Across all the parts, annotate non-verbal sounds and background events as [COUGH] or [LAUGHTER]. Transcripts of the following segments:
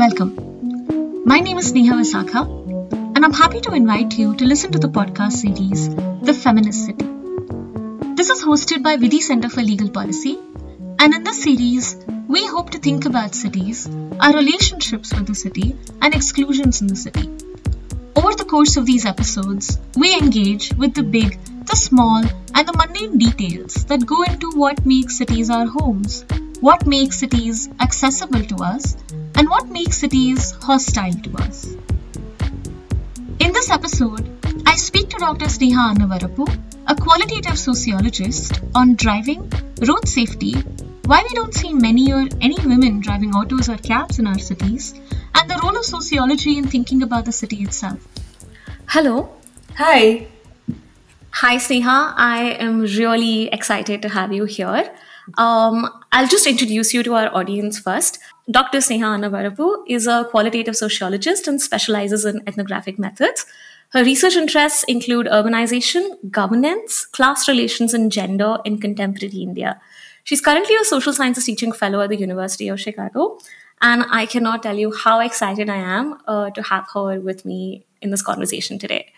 Welcome. My name is Sneha Visakha, and I'm happy to invite you to listen to the podcast series, The Feminist City. This is hosted by Vidhi Center for Legal Policy, and in this series, we hope to think about cities, our relationships with the city, and exclusions in the city. Over the course of these episodes, we engage with the big, the small, and the mundane details that go into what makes cities our homes, what makes cities accessible to us, and what makes cities hostile to us. In this episode, I speak to Dr. Sneha Annavarapu, a qualitative sociologist, on driving, road safety, why we don't see many or any women driving autos or cabs in our cities, and the role of sociology in thinking about the city itself. Hello. Hi. Hi, Sneha. I am really excited to have you here. Um, I'll just introduce you to our audience first. Dr. Sneha Annavarapu is a qualitative sociologist and specializes in ethnographic methods. Her research interests include urbanization, governance, class relations, and gender in contemporary India. She's currently a social sciences teaching fellow at the University of Chicago, and I cannot tell you how excited I am uh, to have her with me in this conversation today.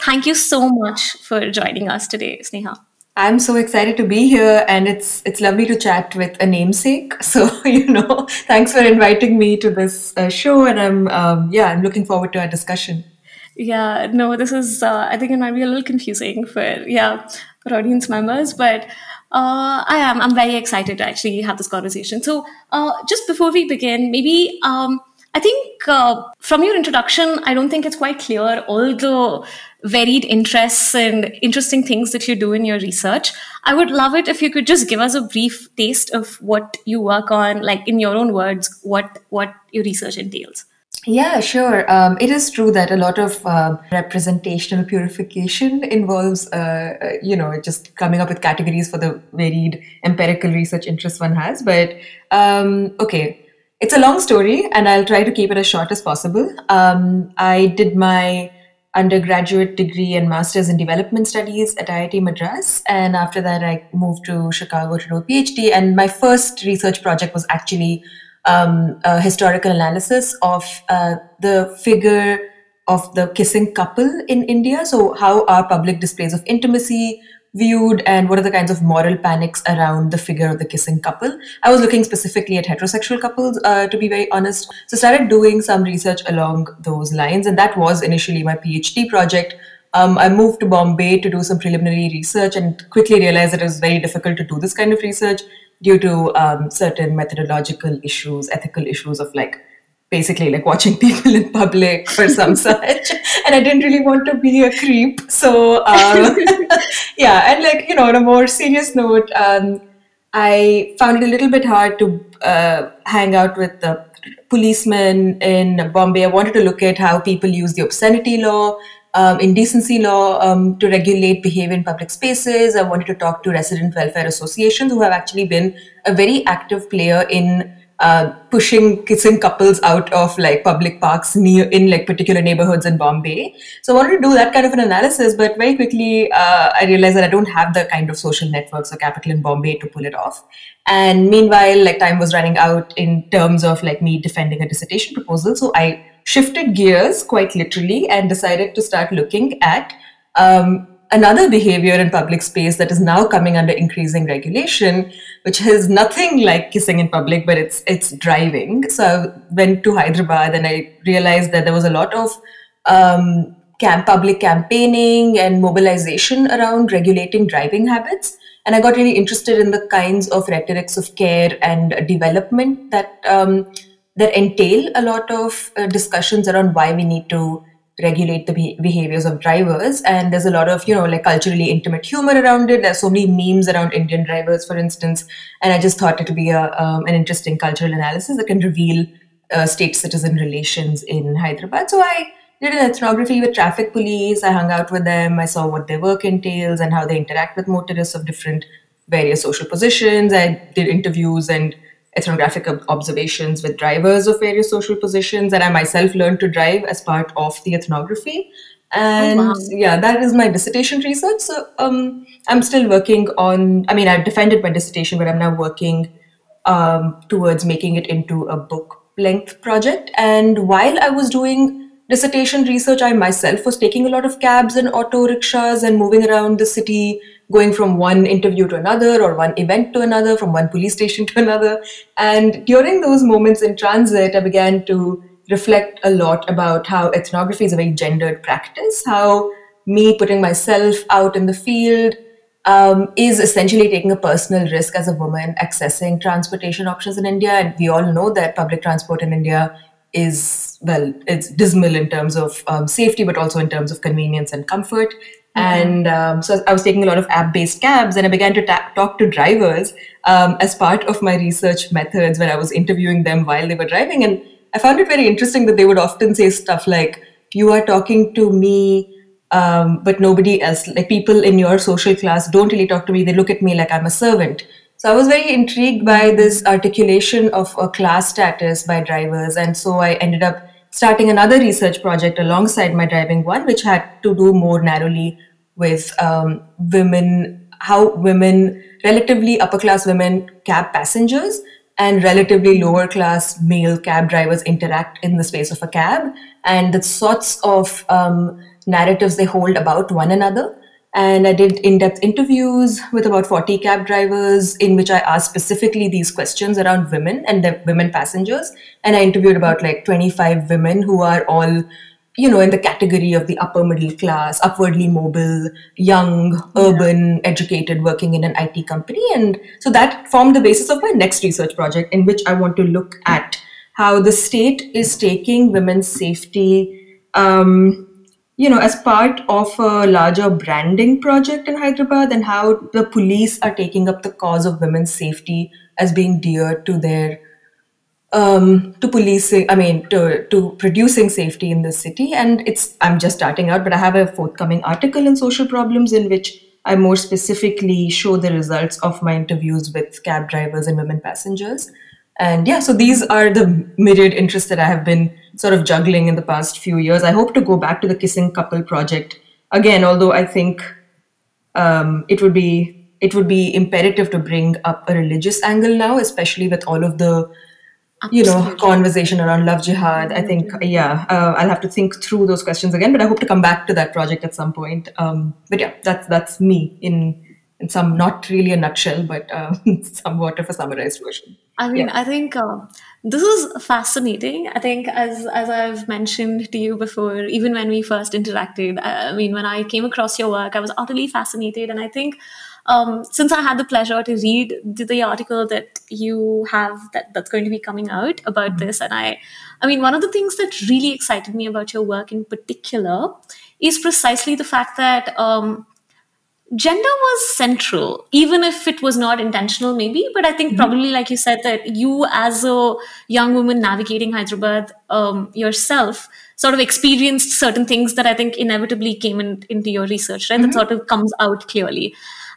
Thank you so much for joining us today, Sneha. I'm so excited to be here, and it's it's lovely to chat with a namesake. [LAUGHS] So you know, thanks for inviting me to this uh, show, and I'm um, yeah, I'm looking forward to our discussion. Yeah, no, this is uh, I think it might be a little confusing for yeah for audience members, but uh, I am I'm very excited to actually have this conversation. So uh, just before we begin, maybe. Um, I think uh, from your introduction, I don't think it's quite clear the varied interests and interesting things that you do in your research. I would love it if you could just give us a brief taste of what you work on, like in your own words, what what your research entails. Yeah, sure. Um, it is true that a lot of uh, representational purification involves, uh, uh, you know, just coming up with categories for the varied empirical research interests one has. But um, okay, it's a long story, and I'll try to keep it as short as possible. Um, I did my undergraduate degree and master's in development studies at IIT Madras. And after that, I moved to Chicago to do a PhD. And my first research project was actually um, a historical analysis of uh, the figure of the kissing couple in India. So, how are public displays of intimacy viewed and what are the kinds of moral panics around the figure of the kissing couple. I was looking specifically at heterosexual couples, uh, to be very honest. So started doing some research along those lines, and that was initially my PhD project. Um, I moved to Bombay to do some preliminary research and quickly realized that it was very difficult to do this kind of research due to um, certain methodological issues, ethical issues of like basically like watching [LAUGHS] people in public or some [LAUGHS] such. And i didn't really want to be a creep. So um, [LAUGHS] yeah and like you know on a more serious note um, i found it a little bit hard to uh, hang out with the policemen in bombay. I wanted to look at how people use the obscenity law um, indecency law um, to regulate behavior in public spaces. I wanted to talk to resident welfare associations who have actually been a very active player in uh, pushing kissing couples out of like public parks near in like particular neighborhoods in Bombay. So I wanted to do that kind of an analysis, but very quickly uh, I realized that I don't have the kind of social networks or capital in Bombay to pull it off. And meanwhile, like time was running out in terms of like me defending a dissertation proposal. So I shifted gears quite literally and decided to start looking at um, another behavior in public space that is now coming under increasing regulation, which is nothing like kissing in public, but it's it's driving. So I went to Hyderabad and I realized that there was a lot of um, camp, public campaigning and mobilization around regulating driving habits. And I got really interested in the kinds of rhetorics of care and development that um, that entail a lot of uh, discussions around why we need to regulate the be- behaviors of drivers. And there's a lot of you know like culturally intimate humor around it. There's so many memes around indian drivers for instance. And i just thought it would be a, um, an interesting cultural analysis that can reveal uh, state citizen relations in hyderabad. So i did an ethnography with traffic police. I hung out with them. I saw what their work entails and how they interact with motorists of different various social positions. I did interviews and ethnographic observations with drivers of various social positions and i myself learned to drive as part of the ethnography and oh, wow. yeah that is my dissertation research so um, i'm still working on i mean i've defended my dissertation but i'm now working um, towards making it into a book length project. And while I was doing dissertation research, I myself was taking a lot of cabs and auto rickshaws and moving around the city, going from one interview to another or one event to another, from one police station to [LAUGHS] another. And during those moments in transit, I began to reflect a lot about how ethnography is a very gendered practice, how me putting myself out in the field um, is essentially taking a personal risk as a woman accessing transportation options in India. And we all know that public transport in India is, well, it's dismal in terms of um, safety, but also in terms of convenience and comfort. And um, so I was taking a lot of app based cabs and I began to ta- talk to drivers um, as part of my research methods when I was interviewing them while they were driving. And I found it very interesting that they would often say stuff like, You are talking to me um, but nobody else, like people in your social class, don't really talk to me. They look at me like I'm a servant. So I was very intrigued by this articulation of a class status by drivers. And so I ended up starting another research project alongside my driving one, which had to do more narrowly with um, women, how women, relatively upper class women, cab passengers, and relatively lower class male cab drivers interact in the space of a cab, and the sorts of um, narratives they hold about one another. And I did in depth interviews with about 40 cab drivers in which I asked specifically these questions around women and the women passengers. And I interviewed about like 25 women who are all, you know, in the category of the upper middle class, upwardly mobile, young, urban, yeah. educated, working in an IT company. And so that formed the basis of my next research project, in which I want to look at how the state is taking women's safety. Um, you know, as part of a larger branding project in Hyderabad and how the police are taking up the cause of women's safety as being dear to their um, to policing, I mean, to, to producing safety in the city. And it's, I'm just starting out, but I have a forthcoming article in Social Problems in which I more specifically show the results of my interviews with cab drivers and women passengers. And yeah, so these are the myriad interests that I have been sort of juggling in the past few years. I hope to go back to the Kissing Couple project again, although I think um, it would be it would be imperative to bring up a religious angle now, especially with all of the you know conversation around love jihad. I think yeah, uh, I'll have to think through those questions again, but I hope to come back to that project at some point. Um, but yeah, that's that's me in in some not really a nutshell, but uh, [LAUGHS] somewhat of a summarized version. I mean, yeah. I think uh, this is fascinating. I think, as as I've mentioned to you before, even when we first interacted, I mean, when I came across your work, I was utterly fascinated, and I think. Um, since I had the pleasure to read the, the, article that you have that, that's going to be coming out about mm-hmm. this, and I, I mean, one of the things that really excited me about your work in particular is precisely the fact that um, gender was central even if it was not intentional maybe but i think mm-hmm. probably like you said that you as a young woman navigating hyderabad um, yourself sort of experienced certain things that i think inevitably came in, into your research right mm-hmm. that sort of comes out clearly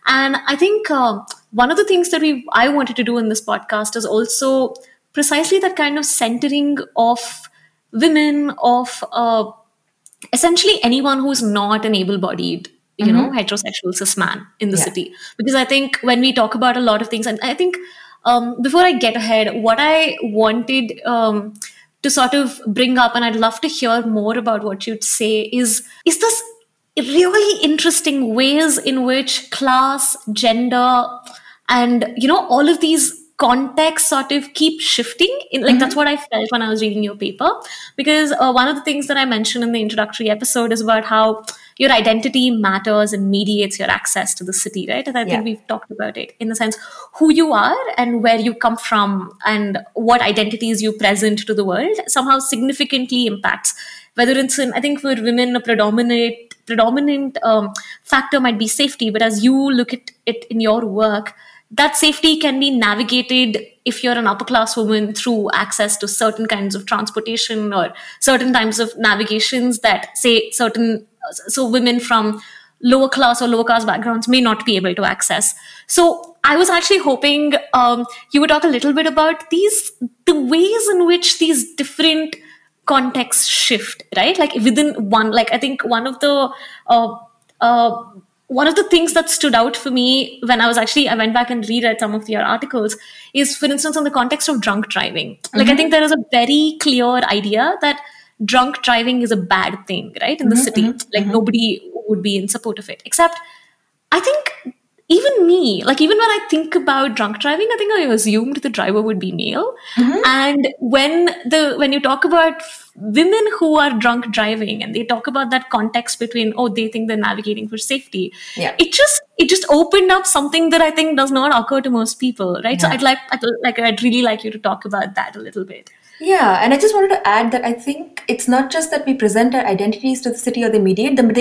and i think uh, one of the things that we i wanted to do in this podcast is also precisely that kind of centering of women of uh, essentially anyone who's not an able-bodied you mm-hmm. know heterosexual cis man in the yeah. city because i think when we talk about a lot of things and i think um, before i get ahead what i wanted um, to sort of bring up and i'd love to hear more about what you'd say is is this really interesting ways in which class gender and you know all of these contexts sort of keep shifting in like mm-hmm. that's what i felt when i was reading your paper because uh, one of the things that i mentioned in the introductory episode is about how your identity matters and mediates your access to the city right and i think yeah. we've talked about it in the sense who you are and where you come from and what identities you present to the world somehow significantly impacts whether it's in i think for women a predominant predominant um, factor might be safety but as you look at it in your work that safety can be navigated if you're an upper class woman through access to certain kinds of transportation or certain types of navigations that say certain so women from lower class or lower caste backgrounds may not be able to access so i was actually hoping um, you would talk a little bit about these the ways in which these different contexts shift right like within one like i think one of the uh, uh, one of the things that stood out for me when I was actually I went back and reread some of your articles is, for instance, on the context of drunk driving. Mm-hmm. Like I mm-hmm. think there is a very clear idea that drunk driving is a bad thing, right? In the mm-hmm, city, mm-hmm, like mm-hmm. nobody would be in support of it. Except, I think even me, like even when I think about drunk driving, I think I assumed the driver would be male. Mm-hmm. And when the when you talk about women who are drunk driving and they talk about that context between oh they think they're navigating for safety, yeah. it just it just opened up something that I think does not occur to most people, right? Yeah. So I'd like I'd, like I'd really like you to talk about that a little bit. Yeah, and I just wanted to add that I think it's not just that we present our identities to the city or they mediate them, but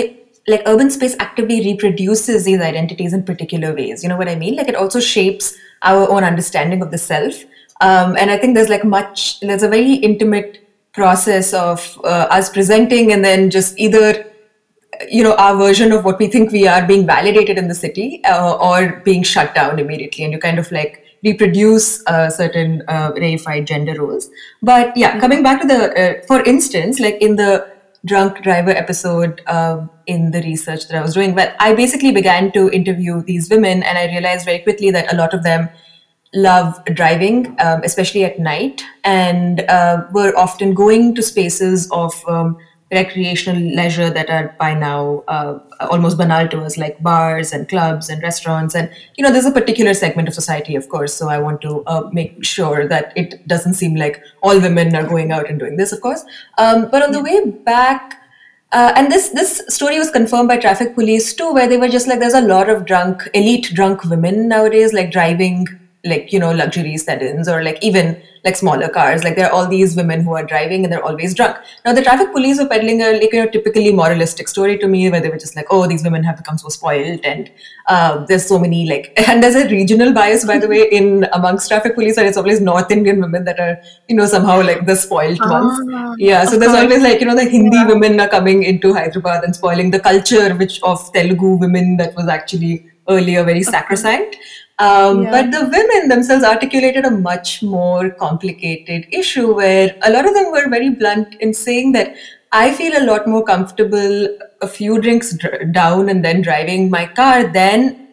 like urban space actively reproduces these identities in particular ways you know what i mean? Like it also shapes our own understanding of the self. Um, and i think there's like much there's a very intimate process of uh, us presenting and then just either you know our version of what we think we are being validated in the city uh, or being shut down immediately. And you kind of like reproduce uh, certain uh, reified gender roles but yeah coming back to the uh, for instance like in the drunk driver episode um, in the research that I was doing. well, I basically began to interview these women, and I realized very quickly that a lot of them love driving, um, especially at night, and uh, were often going to spaces of um, recreational leisure that are by now uh, almost banal to us, like bars and clubs and restaurants. And you know, there's a particular segment of society, of course. So I want to uh, make sure that it doesn't seem like all women are going out and doing this, of course. Um, but on the way back. Uh, and this this story was confirmed by traffic police too, where they were just like, there's a lot of drunk, elite drunk women nowadays, like driving like you know luxury sedans or like even like smaller cars like there are all these women who are driving and they're always drunk now the traffic police were peddling a like you know typically moralistic story to me where they were just like oh these women have become so spoiled and uh, there's so many like [LAUGHS] and there's a regional bias by the way [LAUGHS] in amongst traffic police and it's always north indian women that are you know somehow like the spoiled ah, ones yeah so there's course. always like you know the hindi yeah. women are coming into hyderabad and spoiling the culture which of telugu women that was actually earlier very sacrosanct um, yeah. But the women themselves articulated a much more complicated issue where a lot of them were very blunt in saying that I feel a lot more comfortable a few drinks dr- down and then driving my car than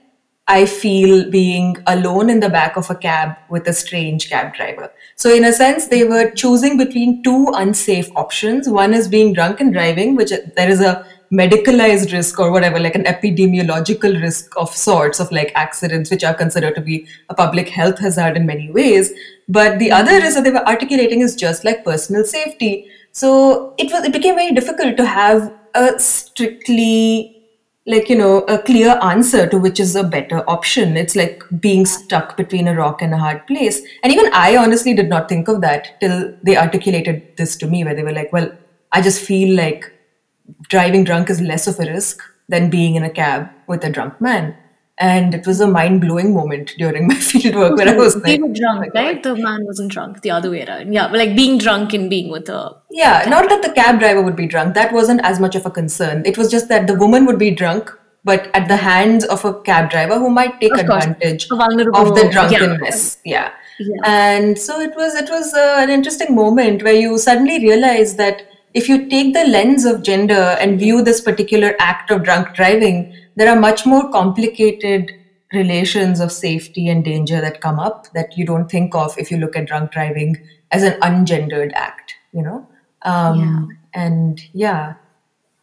I feel being alone in the back of a cab with a strange cab driver. So, in a sense, they were choosing between two unsafe options. One is being drunk and driving, which there is a medicalized risk or whatever, like an epidemiological risk of sorts of like accidents, which are considered to be a public health hazard in many ways. But the other mm-hmm. risk that they were articulating is just like personal safety. So it was it became very difficult to have a strictly like you know a clear answer to which is a better option it's like being stuck between a rock and a hard place and even i honestly did not think of that till they articulated this to me where they were like well i just feel like driving drunk is less of a risk than being in a cab with a drunk man. And it was a mind blowing moment during my [LAUGHS] field work where I was like, were drunk, oh right? The man wasn't drunk, the other way around. Yeah, like being drunk and being with a. Yeah, not that the cab driver would be drunk. That wasn't as much of a concern. It was just that the woman would be drunk, but at the hands of a cab driver who might take advantage of the drunkenness. Yeah. yeah. yeah. And so it was. It was uh, an interesting moment where you suddenly realize that if you take the lens of gender and view this particular act of drunk driving, there are much more complicated relations of safety and danger that come up that you don't think of if you look at drunk driving as an ungendered act, you know? Um, yeah. And yeah,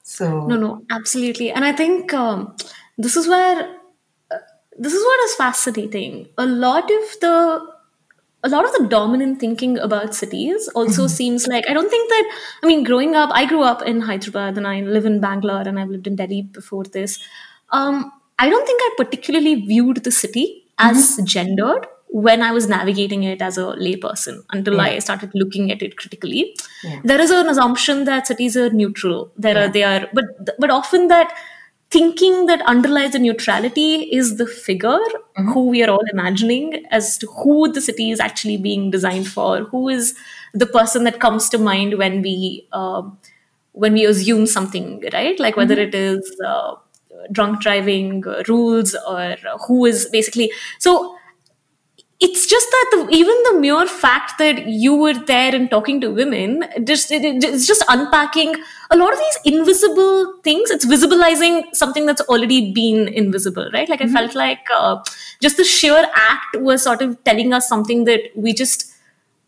so. No, no, absolutely. And I think um, this is where. Uh, this is what is fascinating. A lot of the a lot of the dominant thinking about cities also mm-hmm. seems like I don't think that I mean growing up I grew up in Hyderabad and I live in Bangalore and I've lived in Delhi before this. Um, I don't think I particularly viewed the city as mm-hmm. gendered when I was navigating it as a layperson until yeah. I started looking at it critically. Yeah. There is an assumption that cities are neutral. There yeah. are they are but but often that thinking that underlies the neutrality is the figure mm-hmm. who we are all imagining as to who the city is actually being designed for who is the person that comes to mind when we uh, when we assume something right like whether mm-hmm. it is uh, drunk driving uh, rules or who is basically so it's just that the, even the mere fact that you were there and talking to women just it, it's just unpacking a lot of these invisible things. It's visibilizing something that's already been invisible right? Like mm-hmm. i felt like uh, just the sheer act was sort of telling us something that we just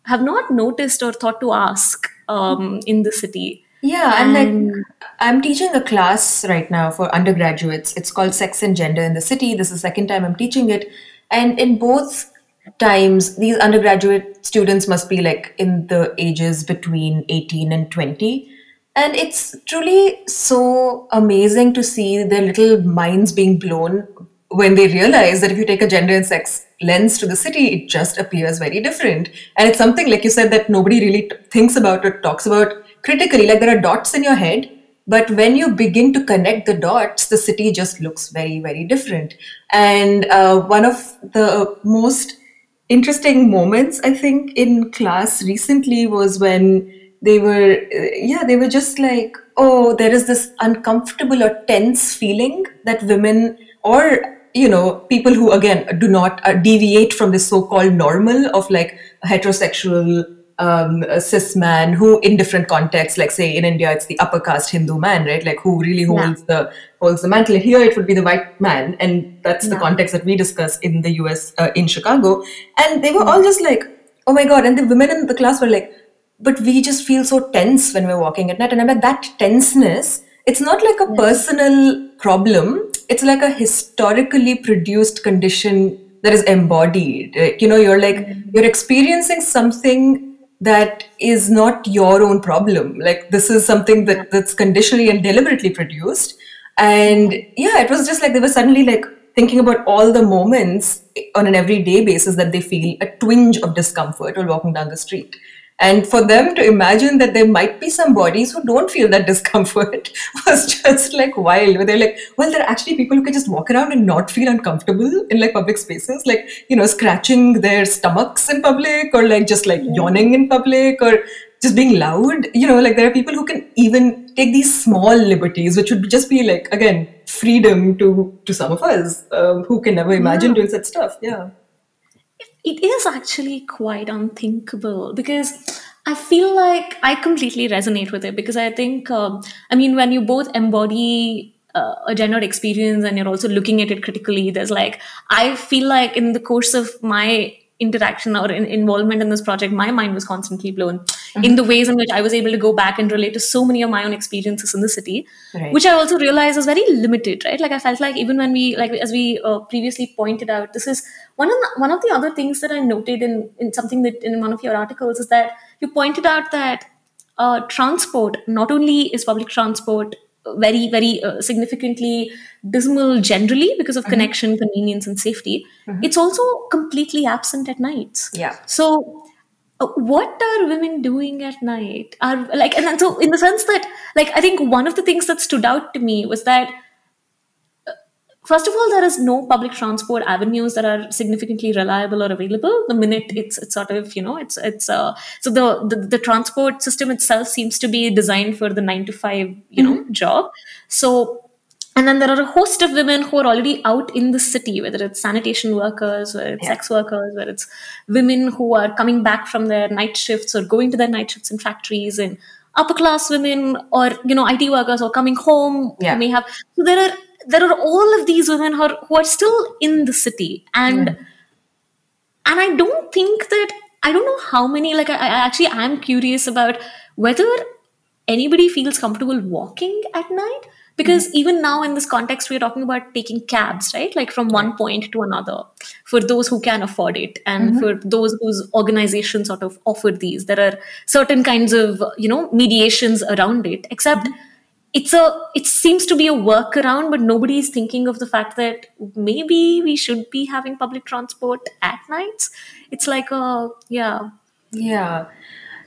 have not noticed or thought to ask um, in the city. Yeah and, and like i'm teaching a class right now for undergraduates. It's called sex and gender in the city. This is the second time i'm teaching it. And in both times these undergraduate students must be like in the ages between 18 and 20 and it's truly so amazing to see their little minds being blown when they realize that if you take a gender and sex lens to the city it just appears very different. And it's something like you said that nobody really t- thinks about or talks about critically. Like there are dots in your head but when you begin to connect the dots the city just looks very very different. And uh, one of the most interesting moments i think in class recently was when they were yeah they were just like oh there is this uncomfortable or tense feeling that women or you know people who again do not uh, deviate from the so-called normal of like heterosexual um, a cis man who, in different contexts, like say in India, it's the upper caste Hindu man, right? Like who really holds yeah. the holds the mantle. Here, it would be the white man, and that's yeah. the context that we discuss in the U.S. Uh, in Chicago. And they were all just like, "Oh my god!" And the women in the class were like, "But we just feel so tense when we're walking at night." And I'm like, that tenseness. It's not like a personal problem. It's like a historically produced condition that is embodied. You know, you're like mm-hmm. you're experiencing something that is not your own problem. Like this is something that that's conditionally and deliberately produced. And yeah it was just like they were suddenly like thinking about all the moments on an everyday basis that they feel a twinge of discomfort while walking down the street and for them to imagine that there might be some bodies who don't feel that discomfort [LAUGHS] was just like wild. Where they're like, well, there are actually people who can just walk around and not feel uncomfortable in like public spaces, like, you know, scratching their stomachs in public or like just like yawning in public or just being loud. You know, like there are people who can even take these small liberties, which would just be like, again, freedom to to some of us um, who can never imagine yeah. doing such stuff. Yeah it is actually quite unthinkable because I feel like I completely resonate with it because I think, um, I mean, when you both embody uh, a gendered experience and you're also looking at it critically, there's like, I feel like in the course of my interaction or in, involvement in this project, my mind was constantly blown mm-hmm. in the ways in which I was able to go back and relate to so many of my own experiences in the city, right. which I also realized is very limited, right? Like I felt like even when we, like as we uh, previously pointed out, this is one of the, one of the other things that I noted in in something that in one of your articles is that you pointed out that uh, transport not only is public transport very very uh, significantly dismal generally because of mm-hmm. connection convenience and safety mm-hmm. it's also completely absent at nights yeah so uh, what are women doing at night are like and so in the sense that like i think one of the things that stood out to me was that First of all, there is no public transport avenues that are significantly reliable or available. The minute it's it's sort of you know it's it's uh, so the, the, the transport system itself seems to be designed for the nine to five you know mm-hmm. job. So and then there are a host of women who are already out in the city, whether it's sanitation workers, whether it's yeah. sex workers, whether it's women who are coming back from their night shifts or going to their night shifts in factories and upper class women or you know IT workers or coming home yeah. may have so there are there are all of these women who are, who are still in the city and mm. and i don't think that i don't know how many like I, I actually i'm curious about whether anybody feels comfortable walking at night because mm. even now in this context we're talking about taking cabs right like from one point to another for those who can afford it and mm-hmm. for those whose organizations sort of offer these there are certain kinds of you know mediations around it except mm-hmm it's a it seems to be a workaround but nobody is thinking of the fact that maybe we should be having public transport at nights. It's like a yeah. Yeah.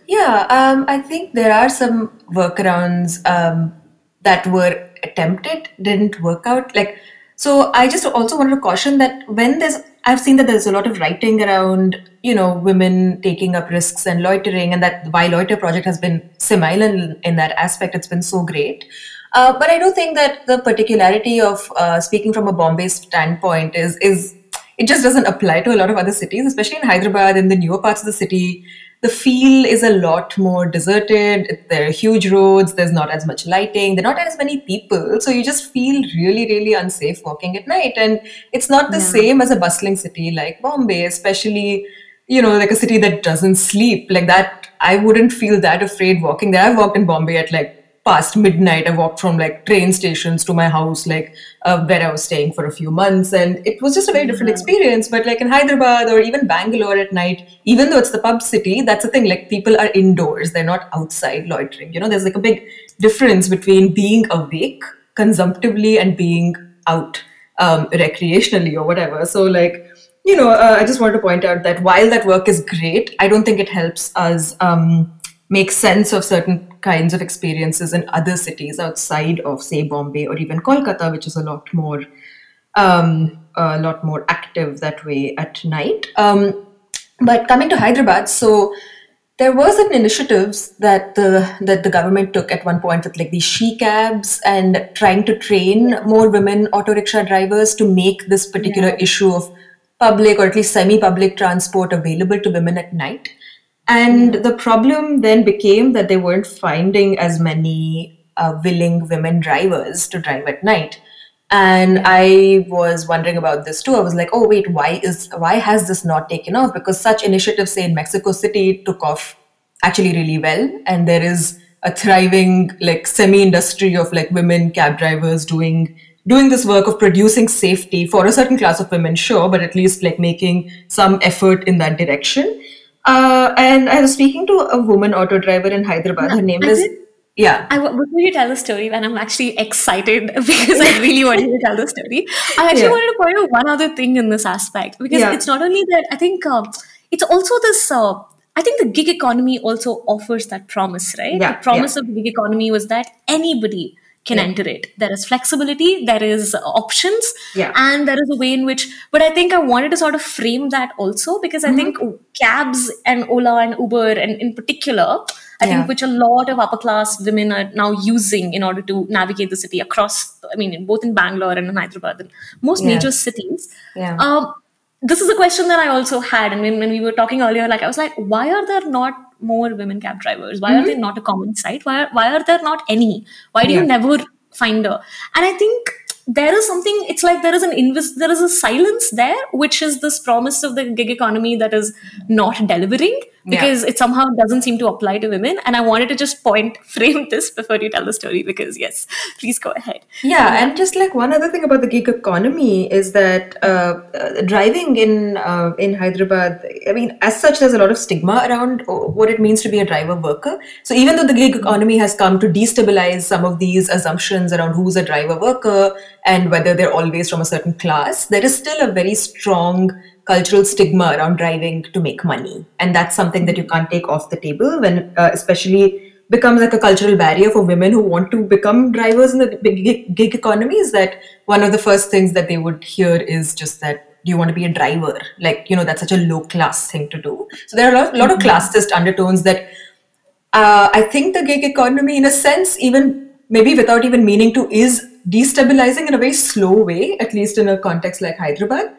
Yeah um, i think there are some workarounds um, that were attempted didn't work out. Like so i just also wanted to caution that when there's i've seen that there's a lot of writing around you know women taking up risks and loitering and that why loiter project has been seminal in, that aspect it's been so great uh, but i do think that the particularity of uh, speaking from a bombay standpoint is is it just doesn't apply to a lot of other cities, especially in Hyderabad in the newer parts of the city. The feel is a lot more deserted. There are huge roads. There's not as much lighting. There are not as many people. So you just feel really, really unsafe walking at night. And it's not the Yeah. same as a bustling city like Bombay, especially, you know, like a city that doesn't sleep. Like that, I wouldn't feel that afraid walking there. I've walked in Bombay at like past midnight. I walked from like train stations to my house, like uh, where I was staying for a few months, and it was just a very different experience. But like in Hyderabad or even Bangalore at night, even though it's the pub city, that's the thing. Like people are indoors; they're not outside loitering. You know, there's like a big difference between being awake consumptively and being out um, recreationally or whatever. So like. You know, uh, I just want to point out that while that work is great, I don't think it helps us um, make sense of certain kinds of experiences in other cities outside of, say, Bombay or even Kolkata, which is a lot more, um, a lot more active that way at night. Um, but coming to Hyderabad, so there were certain initiatives that the that the government took at one point with like these she cabs and trying to train more women auto rickshaw drivers to make this particular issue of public or at least semi-public transport available to women at night. And the problem then became that they weren't finding as many uh, willing women drivers to drive at night. And I was wondering about this too. I was like, oh wait, why is why has this not taken off? Because such initiatives, say in Mexico City, took off actually really well, and there is a thriving like semi-industry of like women cab drivers doing doing this work of producing safety for a certain class of women, sure, but at least like making some effort in that direction. Uh, and I was speaking to a woman auto driver in Hyderabad. Her name is yeah. I before you tell the story, and I'm actually excited [LAUGHS] because I really want you to tell the story. I actually Yeah. wanted to point out one other thing in this aspect because Yeah. it's not only that I think um, it's also this. Uh, I think the gig economy also offers that promise, right? Yeah, the promise of the gig economy was that anybody can Yeah. enter it. There is flexibility, there is options, Yeah. and there is a way in which. But I think I wanted to sort of frame that also because I Mm-hmm. think cabs and Ola and Uber, and in particular, I Yeah. think which a lot of upper class women are now using in order to navigate the city across. I mean, in, both in Bangalore and in Hyderabad, and most major cities. Yeah. Um, this is a question that I also had, and when, when we were talking earlier, like I was like, why are there not more women cab drivers? Why Mm-hmm. are they not a common sight? Why are, why are there not any? Why do you never find her? And I think there is something. It's like there is an invis- there is a silence there, which is this promise of the gig economy that is not delivering Yeah. because it somehow doesn't seem to apply to women. And I wanted to just point [LAUGHS] frame this before you tell the story because yes, please go ahead. Yeah, and just like one other thing about the gig economy is that uh, uh, driving in uh, in Hyderabad, I mean, as such, there's a lot of stigma around uh, what it means to be a driver worker. So even though the gig economy has come to destabilize some of these assumptions around who's a driver worker and whether they're always from a certain class, there is still a very strong cultural stigma around driving to make money, and that's something that you can't take off the table when, uh, especially becomes like a cultural barrier for women who want to become drivers in the big gig, gig economy is that one of the first things that they would hear is just that do you want to be a driver? Like you know that's such a low class thing to do. So there are a lot, lot of classist undertones that uh, i think the gig economy in a sense even maybe without even meaning to is destabilizing in a very slow way at least in a context like hyderabad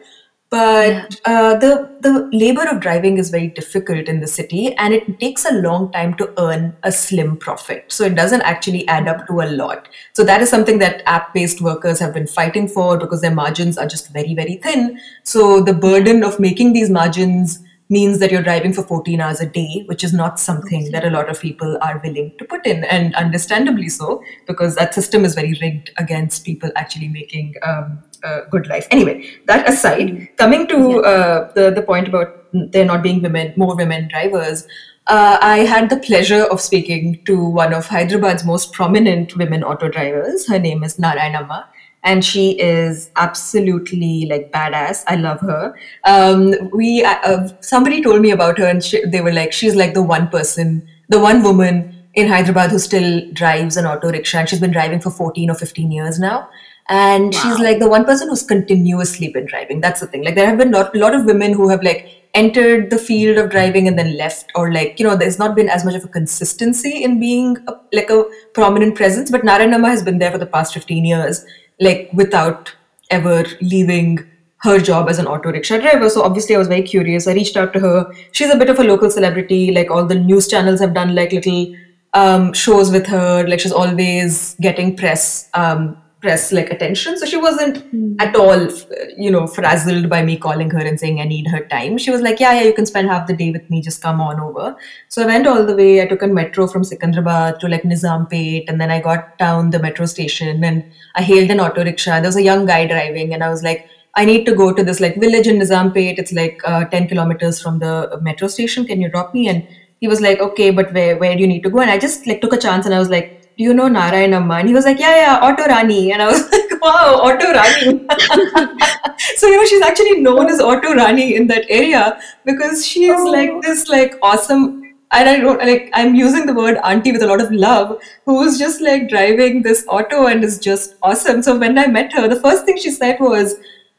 but uh, the the labor of driving is very difficult in the city, and it takes a long time to earn a slim profit. So it doesn't actually add up to a lot. So that is something that app-based workers have been fighting for because their margins are just very very thin. So the burden of making these margins means that you're driving for 14 hours a day, which is not something that a lot of people are willing to put in, and understandably so, because that system is very rigged against people actually making um, a good life. Anyway, that aside, coming to uh, the the point about there not being women, more women drivers. Uh, I had the pleasure of speaking to one of Hyderabad's most prominent women auto drivers. Her name is Narayanamma and she is absolutely like badass. I love her. Um, we uh, uh, somebody told me about her, and she, they were like, she's like the one person, the one woman in Hyderabad who still drives an auto rickshaw, and she's been driving for 14 or 15 years now. And she's like the one person who's continuously been driving. That's the thing. Like there have been a lot, lot of women who have like entered the field of driving and then left, or like you know, there's not been as much of a consistency in being a, like a prominent presence. But Narayanamma has been there for the past 15 years like without ever leaving her job as an auto rickshaw driver. So obviously, I was very curious. I reached out to her. She's a bit of a local celebrity. Like all the news channels have done like little um, shows with her. Like she's always getting press um, press like attention. So she wasn't mm. at all, you know, frazzled by me calling her and saying I need her time. She was like, yeah, yeah, you can spend half the day with me. Just come on over. So I went all the way. I took a metro from Secunderabad to like Nizampet, and then I got down the metro station and I hailed an auto rickshaw. There was a young guy driving, and I was like I need to go to this like village in Nizampet. It's like uh, 10 kilometers from the metro station. Can you drop me? And he was like, okay, but where, where do you need to go? And I just like took a chance and I was like, do you know Narayanamma? And he was like, yeah, yeah, Auto Rani. And I was [LAUGHS] like, wow, Auto Rani. [LAUGHS] so, you know, she's actually known as Auto Rani in that area because she's oh. like this like awesome and I don't like I'm using the word auntie with a lot of love, who's just like driving this auto and is just awesome. So when I met her, the first thing she said was,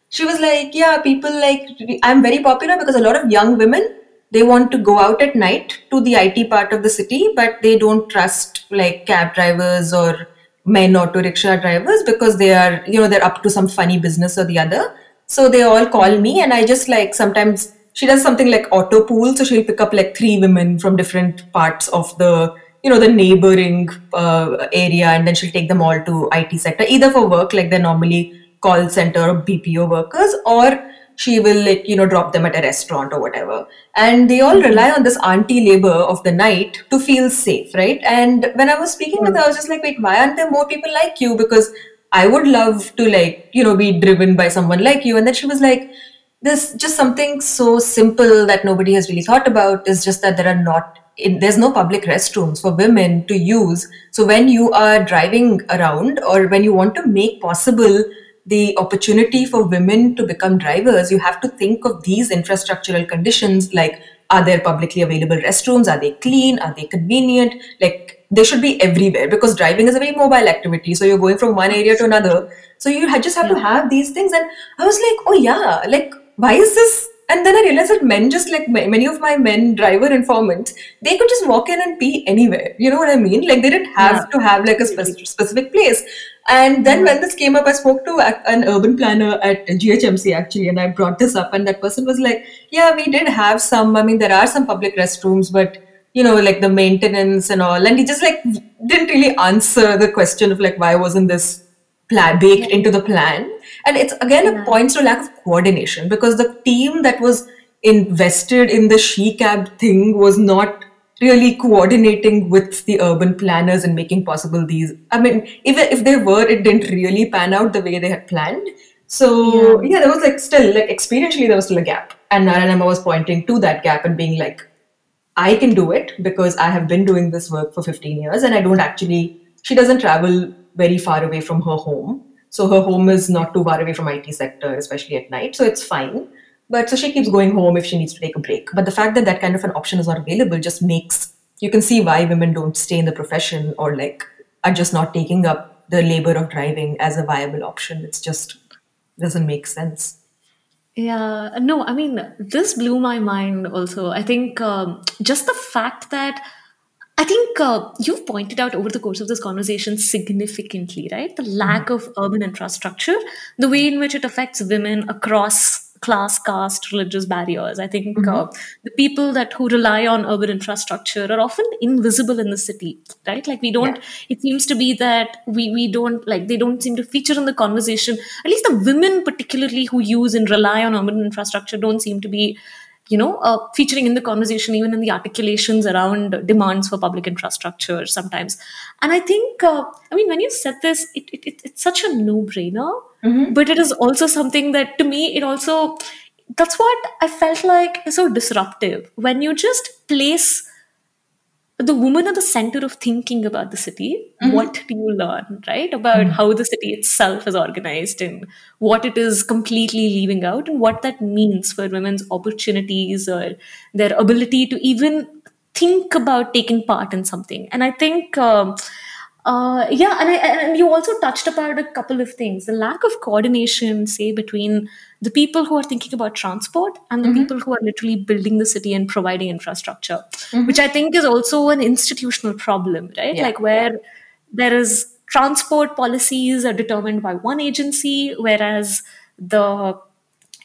she was like, yeah, people like, I'm very popular because a lot of young women, they want to go out at night to the IT part of the city, but they don't trust like cab drivers or men auto rickshaw drivers because they are, you know, they're up to some funny business or the other. So they all call me and I just like sometimes she does something like auto pool. So she'll pick up like three women from different parts of the, you know, the neighboring uh, area and then she'll take them all to IT sector, either for work, like they're normally call center or BPO workers, or she will like you know drop them at a restaurant or whatever. And they all mm-hmm. rely on this auntie labor of the night to feel safe right? And when i was speaking with her i was just like wait why aren't there more people like you? Because i would love to like you know be driven by someone like you. And then she was like there's just something so simple that nobody has really thought about. Is just that there are not in, there's no public restrooms for women to use. So when you are driving around or when you want to make possible the opportunity for women to become drivers, you have to think of these infrastructural conditions like are there publicly available restrooms? Are they clean? Are they convenient? Like they should be everywhere because driving is a very mobile activity. So you're going from one area to another. So you just have to have these things. And I was like, oh yeah, like why is this and then I realized that men, just like many of my men driver informants, they could just walk in and pee anywhere. You know what I mean? Like they didn't have yeah. to have like a spe- specific place. And then mm-hmm. when this came up, I spoke to an urban planner at GHMC actually, and I brought this up, and that person was like, "Yeah, we did have some. I mean, there are some public restrooms, but." you know like the maintenance and all and he just like didn't really answer the question of like why wasn't this plan baked into the plan and it's again yeah. a points to lack of coordination because the team that was invested in the she cab thing was not really coordinating with the urban planners and making possible these i mean if, if they were it didn't really pan out the way they had planned so yeah, yeah there was like still like experientially there was still a gap and Narayanamma was pointing to that gap and being like i can do it because i have been doing this work for 15 years and i don't actually she doesn't travel very far away from her home. So her home is not too far away from IT sector, especially at night. So it's fine. But so she keeps going home if she needs to take a break. But the fact that that kind of an option is not available just makes you can see why women don't stay in the profession or like are just not taking up the labor of driving as a viable option. It's just doesn't make sense. Yeah, no, I mean, this blew my mind also. I think um, just the fact that I think uh, you've pointed out over the course of this conversation significantly, right? The lack of urban infrastructure, the way in which it affects women across class, caste, religious barriers. I think mm-hmm. uh, the people that who rely on urban infrastructure are often invisible in the city, right? Like we don't. Yeah. It seems to be that we we don't like they don't seem to feature in the conversation. At least the women, particularly who use and rely on urban infrastructure, don't seem to be you know, uh, featuring in the conversation, even in the articulations around demands for public infrastructure sometimes. And I think, uh, I mean, when you said this, it, it, it it's such a no brainer, mm-hmm. but it is also something that to me, it also, that's what I felt like is so disruptive. When you just place the woman at the center of thinking about the city mm-hmm. what do you learn right about mm-hmm. how the city itself is organized and what it is completely leaving out and what that means for women's opportunities or their ability to even think about taking part in something and i think um, uh, yeah, and, I, and you also touched upon a couple of things. The lack of coordination, say, between the people who are thinking about transport and the mm-hmm. people who are literally building the city and providing infrastructure, mm-hmm. which I think is also an institutional problem, right? Yeah. Like where there is transport policies are determined by one agency, whereas the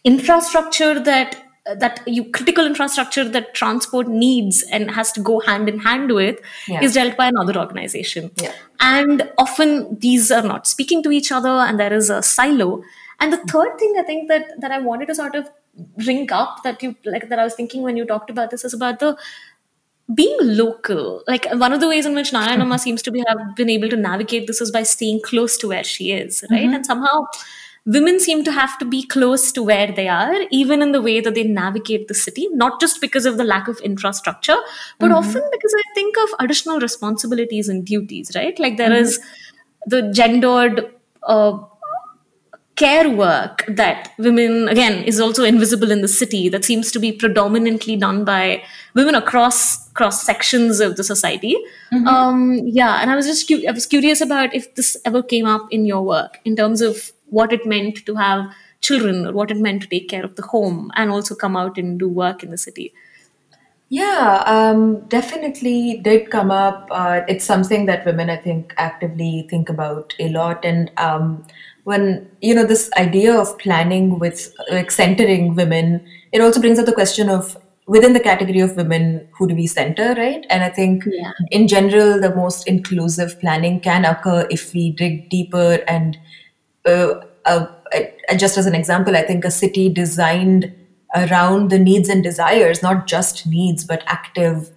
infrastructure that Uh, that you critical infrastructure that transport needs and has to go hand in hand with Yeah. is dealt by another organization. Yeah. and often these are not speaking to each other and there is a silo. And the third thing i think that that i wanted to sort of bring up that you like that i was thinking when you talked about this is about the being local. Like one of the ways in which Narayanamma mm-hmm. seems to be have been able to navigate this is by staying close to where she is right? Mm-hmm. And somehow women seem to have to be close to where they are even in the way that they navigate the city not just because of the lack of infrastructure but often because i think of additional responsibilities and duties right? Like there is the gendered uh, care work that women again is also invisible in the city that seems to be predominantly done by women across cross sections of the society. Um yeah and i was just cu- i was curious about if this ever came up in your work in terms of what it meant to have children or what it meant to take care of the home and also come out and do work in the city Yeah, um, definitely did come up. Uh, it's something that women, I think, actively think about a lot. And um, when, you know, this idea of planning with like centering women, it also brings up the question of within the category of women, who do we center, right? And I think Yeah. in general, the most inclusive planning can occur if we dig deeper and uh, uh, uh, just as an example, I think a city designed around the needs and desires, not just needs, but active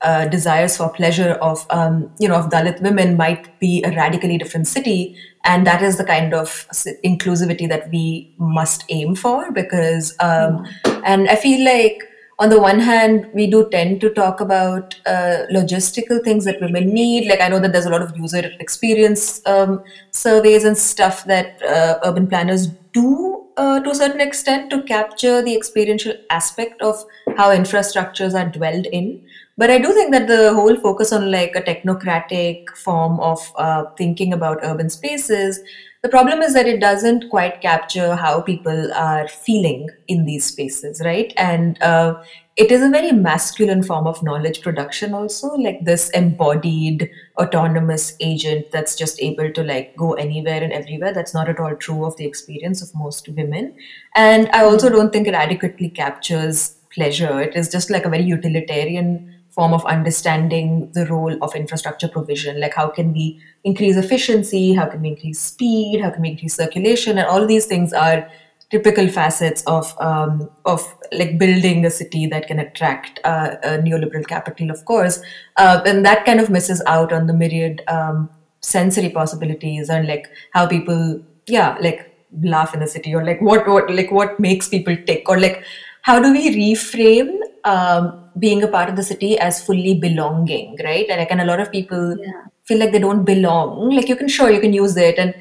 uh, desires for pleasure of um, you know of Dalit women might be a radically different city, and that is the kind of inclusivity that we must aim for because um, and I feel like on the one hand we do tend to talk about uh, logistical things that women need. Like i know that there's a lot of user experience um, surveys and stuff that uh, urban planners do uh, to a certain extent to capture the experiential aspect of how infrastructures are dwelled in. But i do think that the whole focus on like a technocratic form of uh, thinking about urban spaces the problem is that it doesn't quite capture how people are feeling in these spaces, right? And uh, it is a very masculine form of knowledge production, also, like this embodied autonomous agent that's just able to like go anywhere and everywhere. That's not at all true of the experience of most women. And I also don't think it adequately captures pleasure. It is just like a very utilitarian form of understanding the role of infrastructure provision like how can we increase efficiency how can we increase speed how can we increase circulation and all these things are typical facets of um, of like building a city that can attract uh, a neoliberal capital of course. Uh, and that kind of misses out on the myriad um, sensory possibilities and like how people yeah like laugh in the city or like what what like what makes people tick or like how do we reframe um, being a part of the city as fully belonging, right? And like, and a lot of people Yeah. feel like they don't belong. Like, you can sure you can use it, and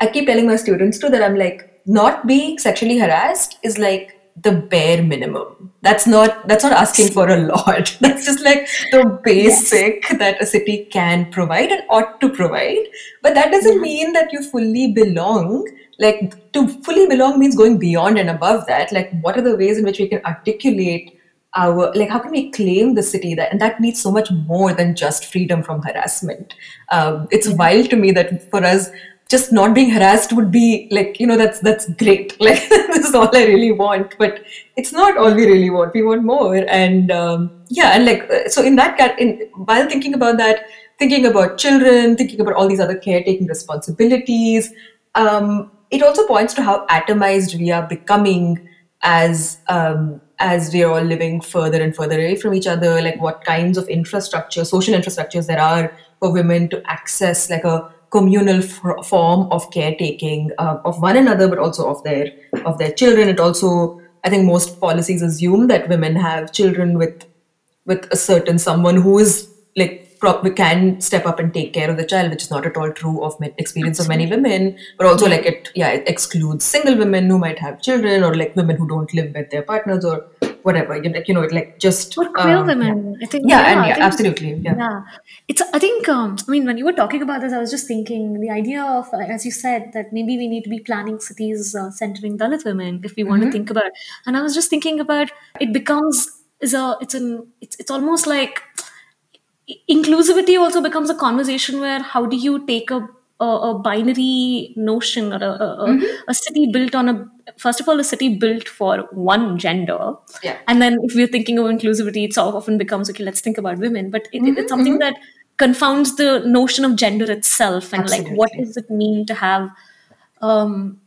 I keep telling my students too that I'm like, not being sexually harassed is like the bare minimum. That's not that's not asking for a lot. [LAUGHS] That's just like the basic that a city can provide and ought to provide. But that doesn't mean that you fully belong. Like to fully belong means going beyond and above that. Like what are the ways in which we can articulate our like how can we claim the city that and that needs so much more than just freedom from harassment? Um, it's wild to me that for us just not being harassed would be like you know that's that's great. [LAUGHS] Like this is all i really want but it's not all we really want. We want more. And um, yeah and like uh, so in that cat in while thinking about that thinking about children thinking about all these other caretaking responsibilities um, it also points to how atomized we are becoming as um, as we are all living further and further away from each other like what kinds of infrastructure social infrastructures there are for women to access like a communal f- form of caretaking uh, of one another but also of their of their children. It also i think most policies assume that women have children with with a certain someone who is like probably can step up and take care of the child, which is not at all true of experience of many women. But also, like it, yeah, it excludes single women who might have children, or like women who don't live with their partners, or whatever. You like you know, it like just Or queer um, women. I think. Yeah, and yeah, think- absolutely, yeah. Yeah, it's. I think. Um, I mean, when you were talking about this, I was just thinking the idea of, uh, as you said, that maybe we need to be planning cities uh, centering Dalit women if we want to think about. And I was just thinking about it becomes is a. It's an. It's it's almost like inclusivity also becomes a conversation where how do you take a a, a binary notion or a, a, mm-hmm. a, city built on a first of all a city built for one gender yeah. and then if we're thinking of inclusivity it often becomes okay let's think about women but it, mm-hmm. it's something mm-hmm. that confounds the notion of gender itself and Absolutely. like what does it mean to have um,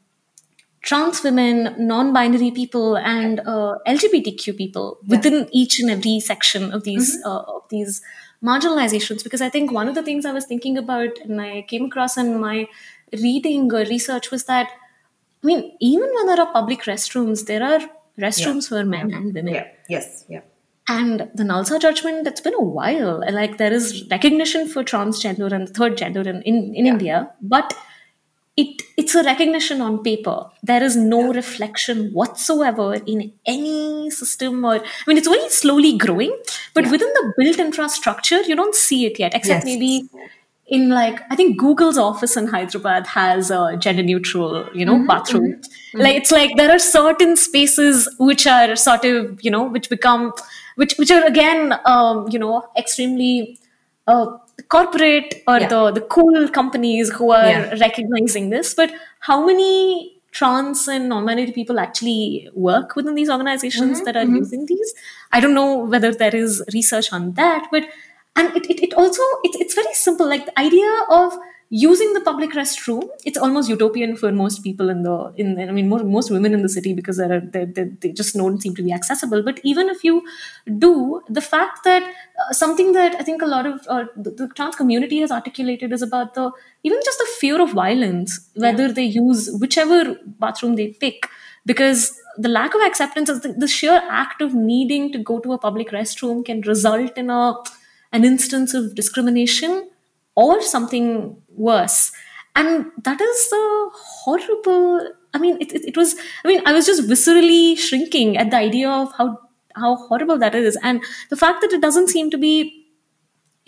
trans women, non-binary people, and uh, LGBTQ people yeah. within each and every section of these mm-hmm. uh, of these marginalizations. Because I think one of the things I was thinking about and I came across in my reading or research was that I mean, even when there are public restrooms, there are restrooms yeah. for men and women. Yeah. Yes. Yeah. And the Nalsa judgment, it's been a while. Like there is recognition for transgender and third gender in, in, in yeah. India, but it it's a recognition on paper. There is no reflection whatsoever in any system or i mean it's very slowly growing but yeah. within the built infrastructure you don't see it yet except yes. maybe in like i think google's office in hyderabad has a gender neutral you know mm-hmm, bathroom. Mm-hmm, like it's like there are certain spaces which are sort of you know which become which which are again um, you know extremely uh, corporate or yeah. the the cool companies who are yeah. recognizing this but how many trans and non-binary people actually work within these organizations mm-hmm, that are mm-hmm. using these i don't know whether there is research on that but and it, it, it also it, it's very simple like the idea of using the public restroom it's almost utopian for most people in the in i mean most, most women in the city because they they they just don't seem to be accessible but even if you do the fact that uh, something that i think a lot of uh, the, the, trans community has articulated is about the even just the fear of violence whether yeah. they use whichever bathroom they pick because the lack of acceptance of the, the sheer act of needing to go to a public restroom can result in a an instance of discrimination or something worse. And that is the horrible i mean it, it, it, was i mean i was just viscerally shrinking at the idea of how how horrible that is. And the fact that it doesn't seem to be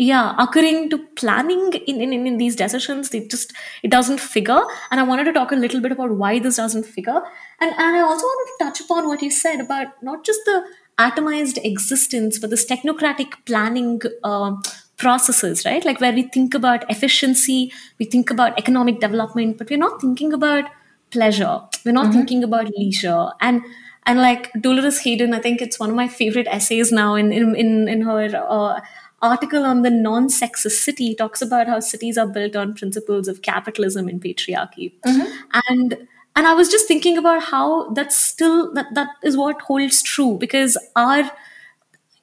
yeah occurring to planning in, in, in these decisions it just it doesn't figure. And i wanted to talk a little bit about why this doesn't figure. And and i also wanted to touch upon what you said about not just the atomized existence but this technocratic planning uh, processes, right? Like where we think about efficiency, we think about economic development, but we're not thinking about pleasure. We're not mm-hmm. thinking about leisure. And and like Dolores Hayden, I think it's one of my favorite essays now in in in, in her uh, article on the non-sexist city talks about how cities are built on principles of capitalism and patriarchy. Mm-hmm. And and I was just thinking about how that's still that that is what holds true because our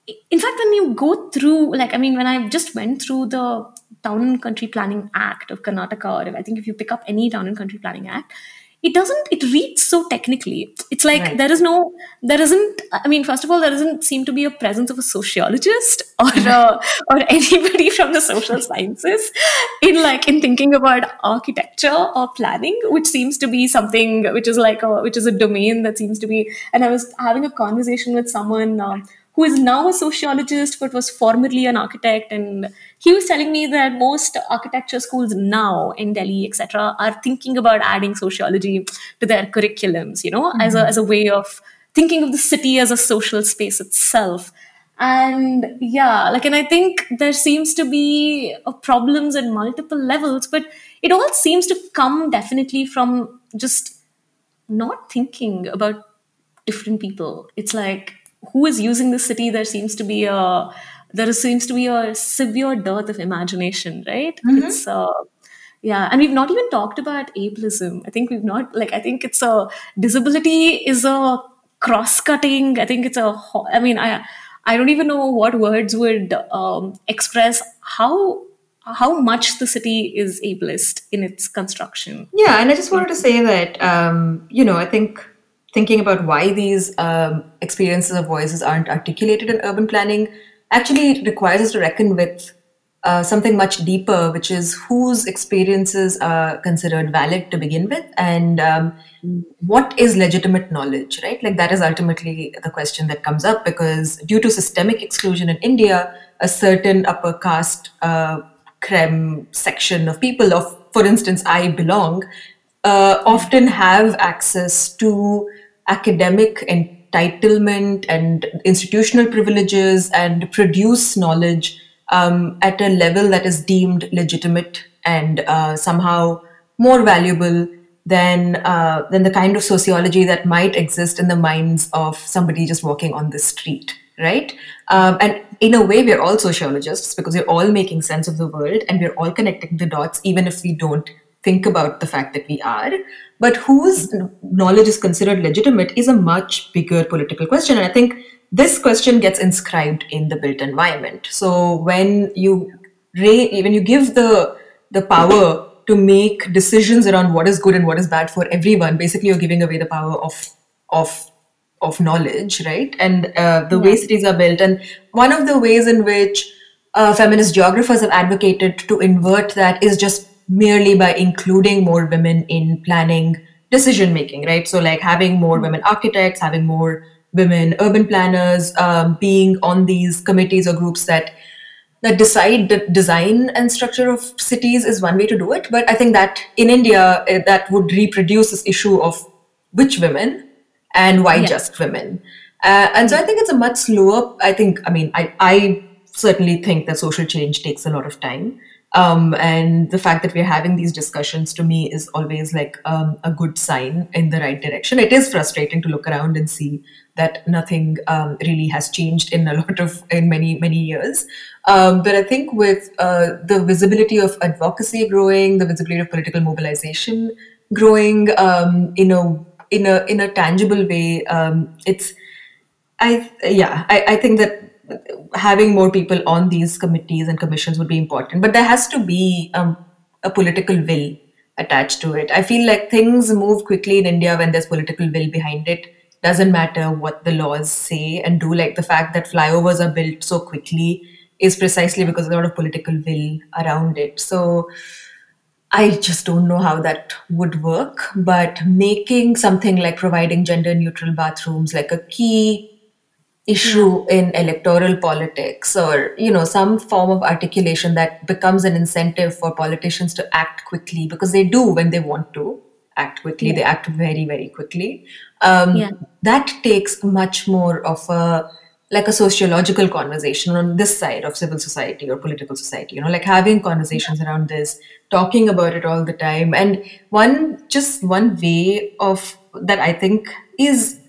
in fact when you go through like i mean when i just went through the town and country planning act of karnataka or i think if you pick up any town and country planning act it doesn't it reads so technically it's like right. there is no there isn't i mean first of all there doesn't seem to be a presence of a sociologist [LAUGHS] or uh, or anybody from the social sciences in like in thinking about architecture or planning which seems to be something which is like a which is a domain that seems to be and i was having a conversation with someone uh, who is now a sociologist but was formerly an architect and he was telling me that most architecture schools now in delhi etc are thinking about adding sociology to their curriculums you know mm-hmm. as, a, mm-hmm. as a way of thinking of the city as a social space itself and yeah like and i think there seems to be problems at multiple levels but it all seems to come definitely from just not thinking about different people it's like who is using the city, there seems to be a there seems to be a severe dearth of imagination, right? Mm-hmm. It's uh, yeah, and we've not even talked about ableism. I think we've not like I think it's a disability is a cross-cutting. I think it's a. I mean, I I don't even know what words would um, express how how much the city is ableist in its construction. Yeah, and I just wanted to say that um, you know I think thinking about why these um, experiences of voices aren't articulated in urban planning actually requires us to reckon with uh, something much deeper, which is whose experiences are considered valid to begin with, and um, what is legitimate knowledge, right? Like that is ultimately the question that comes up because due to systemic exclusion in India, a certain upper caste uh, creme section of people, of for instance, I belong, uh, often have access to academic entitlement and institutional privileges and produce knowledge um, at a level that is deemed legitimate and uh, somehow more valuable than uh, than the kind of sociology that might exist in the minds of somebody just walking on the street, right? Um, and in a way, we're all sociologists because we're all making sense of the world and we're all connecting the dots, even if we don't think about the fact that we are. But whose knowledge is considered legitimate is a much bigger political question, and I think this question gets inscribed in the built environment. So when you when you give the the power to make decisions around what is good and what is bad for everyone, basically you're giving away the power of of of knowledge, right? And uh, the yeah. way cities are built, and one of the ways in which uh, feminist geographers have advocated to invert that is just merely by including more women in planning decision making, right? So like having more women architects, having more women urban planners um, being on these committees or groups that that decide the design and structure of cities is one way to do it but i think that in india eh, that would reproduce this issue of which women and why yeah. just women uh, and so i think it's a much slower i think i mean i, I certainly think that social change takes a lot of time um, and the fact that we're having these discussions to me is always like um, a good sign in the right direction. It is frustrating to look around and see that nothing um, really has changed in a [LAUGHS] lot of in many many years. Um, but I think with uh, the visibility of advocacy growing, the visibility of political mobilization growing um, in a in a in a tangible way, um, it's I yeah I, I think that having more people on these committees and commissions would be important. But there has to be um, a political will attached to it. I feel like things move quickly in india when there's political will behind it. Doesn't matter what the laws say and do like the fact that flyovers are built so quickly is precisely because there's a lot of political will around it. So I just don't know how that would work, but making something like providing gender neutral bathrooms like a key issue in electoral politics or you know some form of articulation that becomes an incentive for politicians to act quickly because they do when they want to act quickly yeah. they act very very quickly um, yeah. that takes much more of a like a sociological conversation on this side of civil society or political society you know like having conversations yeah. around this talking about it all the time and one just one way of that i think is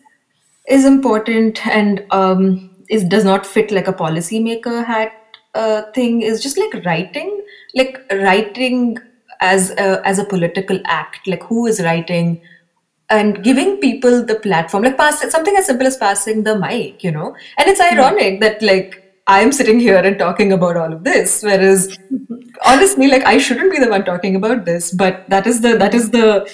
is important and um, is does not fit like a policymaker hat uh, thing is just like writing like writing as a, as a political act like who is writing and giving people the platform like pass something as simple as passing the mic you know and it's ironic yeah. that like i'm sitting here and talking about all of this whereas [LAUGHS] honestly like i shouldn't be the one talking about this but that is the that is the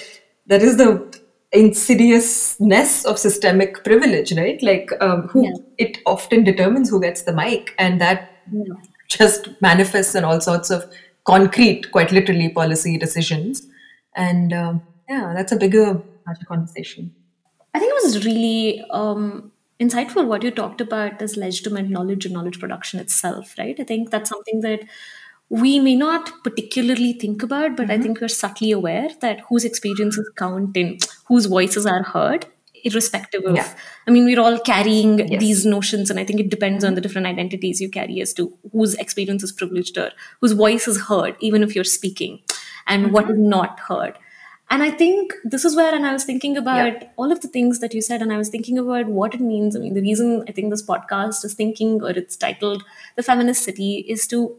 that is the insidiousness of systemic privilege, right? Like um, who yeah. it often determines who gets the mic, and that yeah. just manifests in all sorts of concrete, quite literally, policy decisions. And um, yeah, that's a bigger, larger conversation. I think it was really um, insightful what you talked about this legitimate knowledge and knowledge production itself, right? I think that's something that we may not particularly think about, but mm-hmm. I think we're subtly aware that whose experiences count and whose voices are heard, irrespective of. Yeah. I mean, we're all carrying yes. these notions, and I think it depends on the different identities you carry as to whose experience is privileged or whose voice is heard, even if you're speaking, and mm-hmm. what is not heard. And I think this is where, and I was thinking about yeah. all of the things that you said, and I was thinking about what it means. I mean, the reason I think this podcast is thinking, or it's titled The Feminist City, is to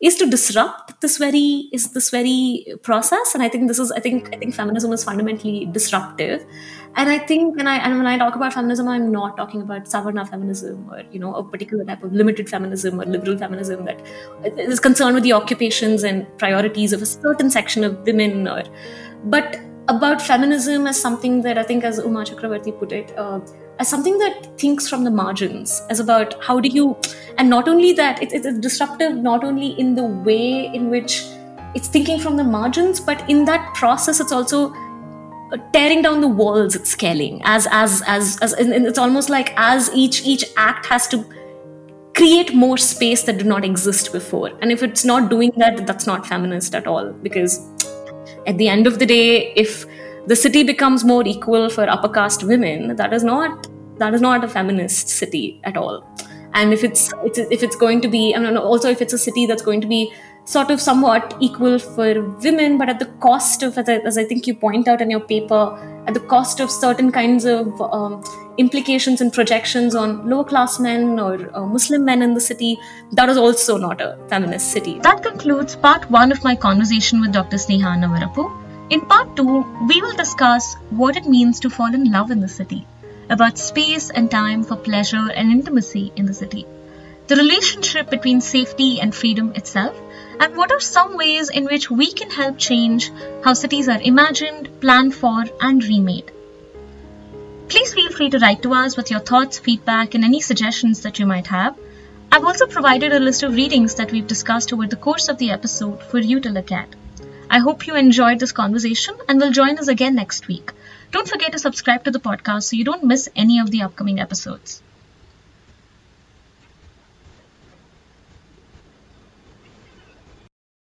is to disrupt this very is this very process. And i think this is i think i think hmm. feminism is fundamentally disruptive. And i think when i and when i talk about feminism i'm not talking about savarna feminism or you know a particular type of limited feminism or liberal feminism that is concerned with the occupations and priorities of a certain section of women or but about feminism as something that i think as uma chakravarti put it uh, as something that thinks from the margins, as about how do you, and not only that, it, it's disruptive not only in the way in which it's thinking from the margins, but in that process, it's also uh, tearing down the walls it's scaling as as as as and it's almost like as each each act has to create more space that did not exist before. And if it's not doing that that's not feminist at all because at the end of the day if the city becomes more equal for upper caste women, that is not that is not a feminist city at all. and if it's, it's if it's going to be, mean, also if it's a city that's going to be sort of somewhat equal for women, but at the cost of, as I, as I think you point out in your paper, at the cost of certain kinds of um, implications and projections on lower class men or uh, Muslim men in the city, that is also not a feminist city. That concludes part one of my conversation with Dr. Sneha Annavarapu. In part two, we will discuss what it means to fall in love in the city, about space and time for pleasure and intimacy in the city, the relationship between safety and freedom itself, and what are some ways in which we can help change how cities are imagined, planned for, and remade. Please feel free to write to us with your thoughts, feedback, and any suggestions that you might have. I've also provided a list of readings that we've discussed over the course of the episode for you to look at. I hope you enjoyed this conversation and will join us again next week. Don't forget to subscribe to the podcast so you don't miss any of the upcoming episodes.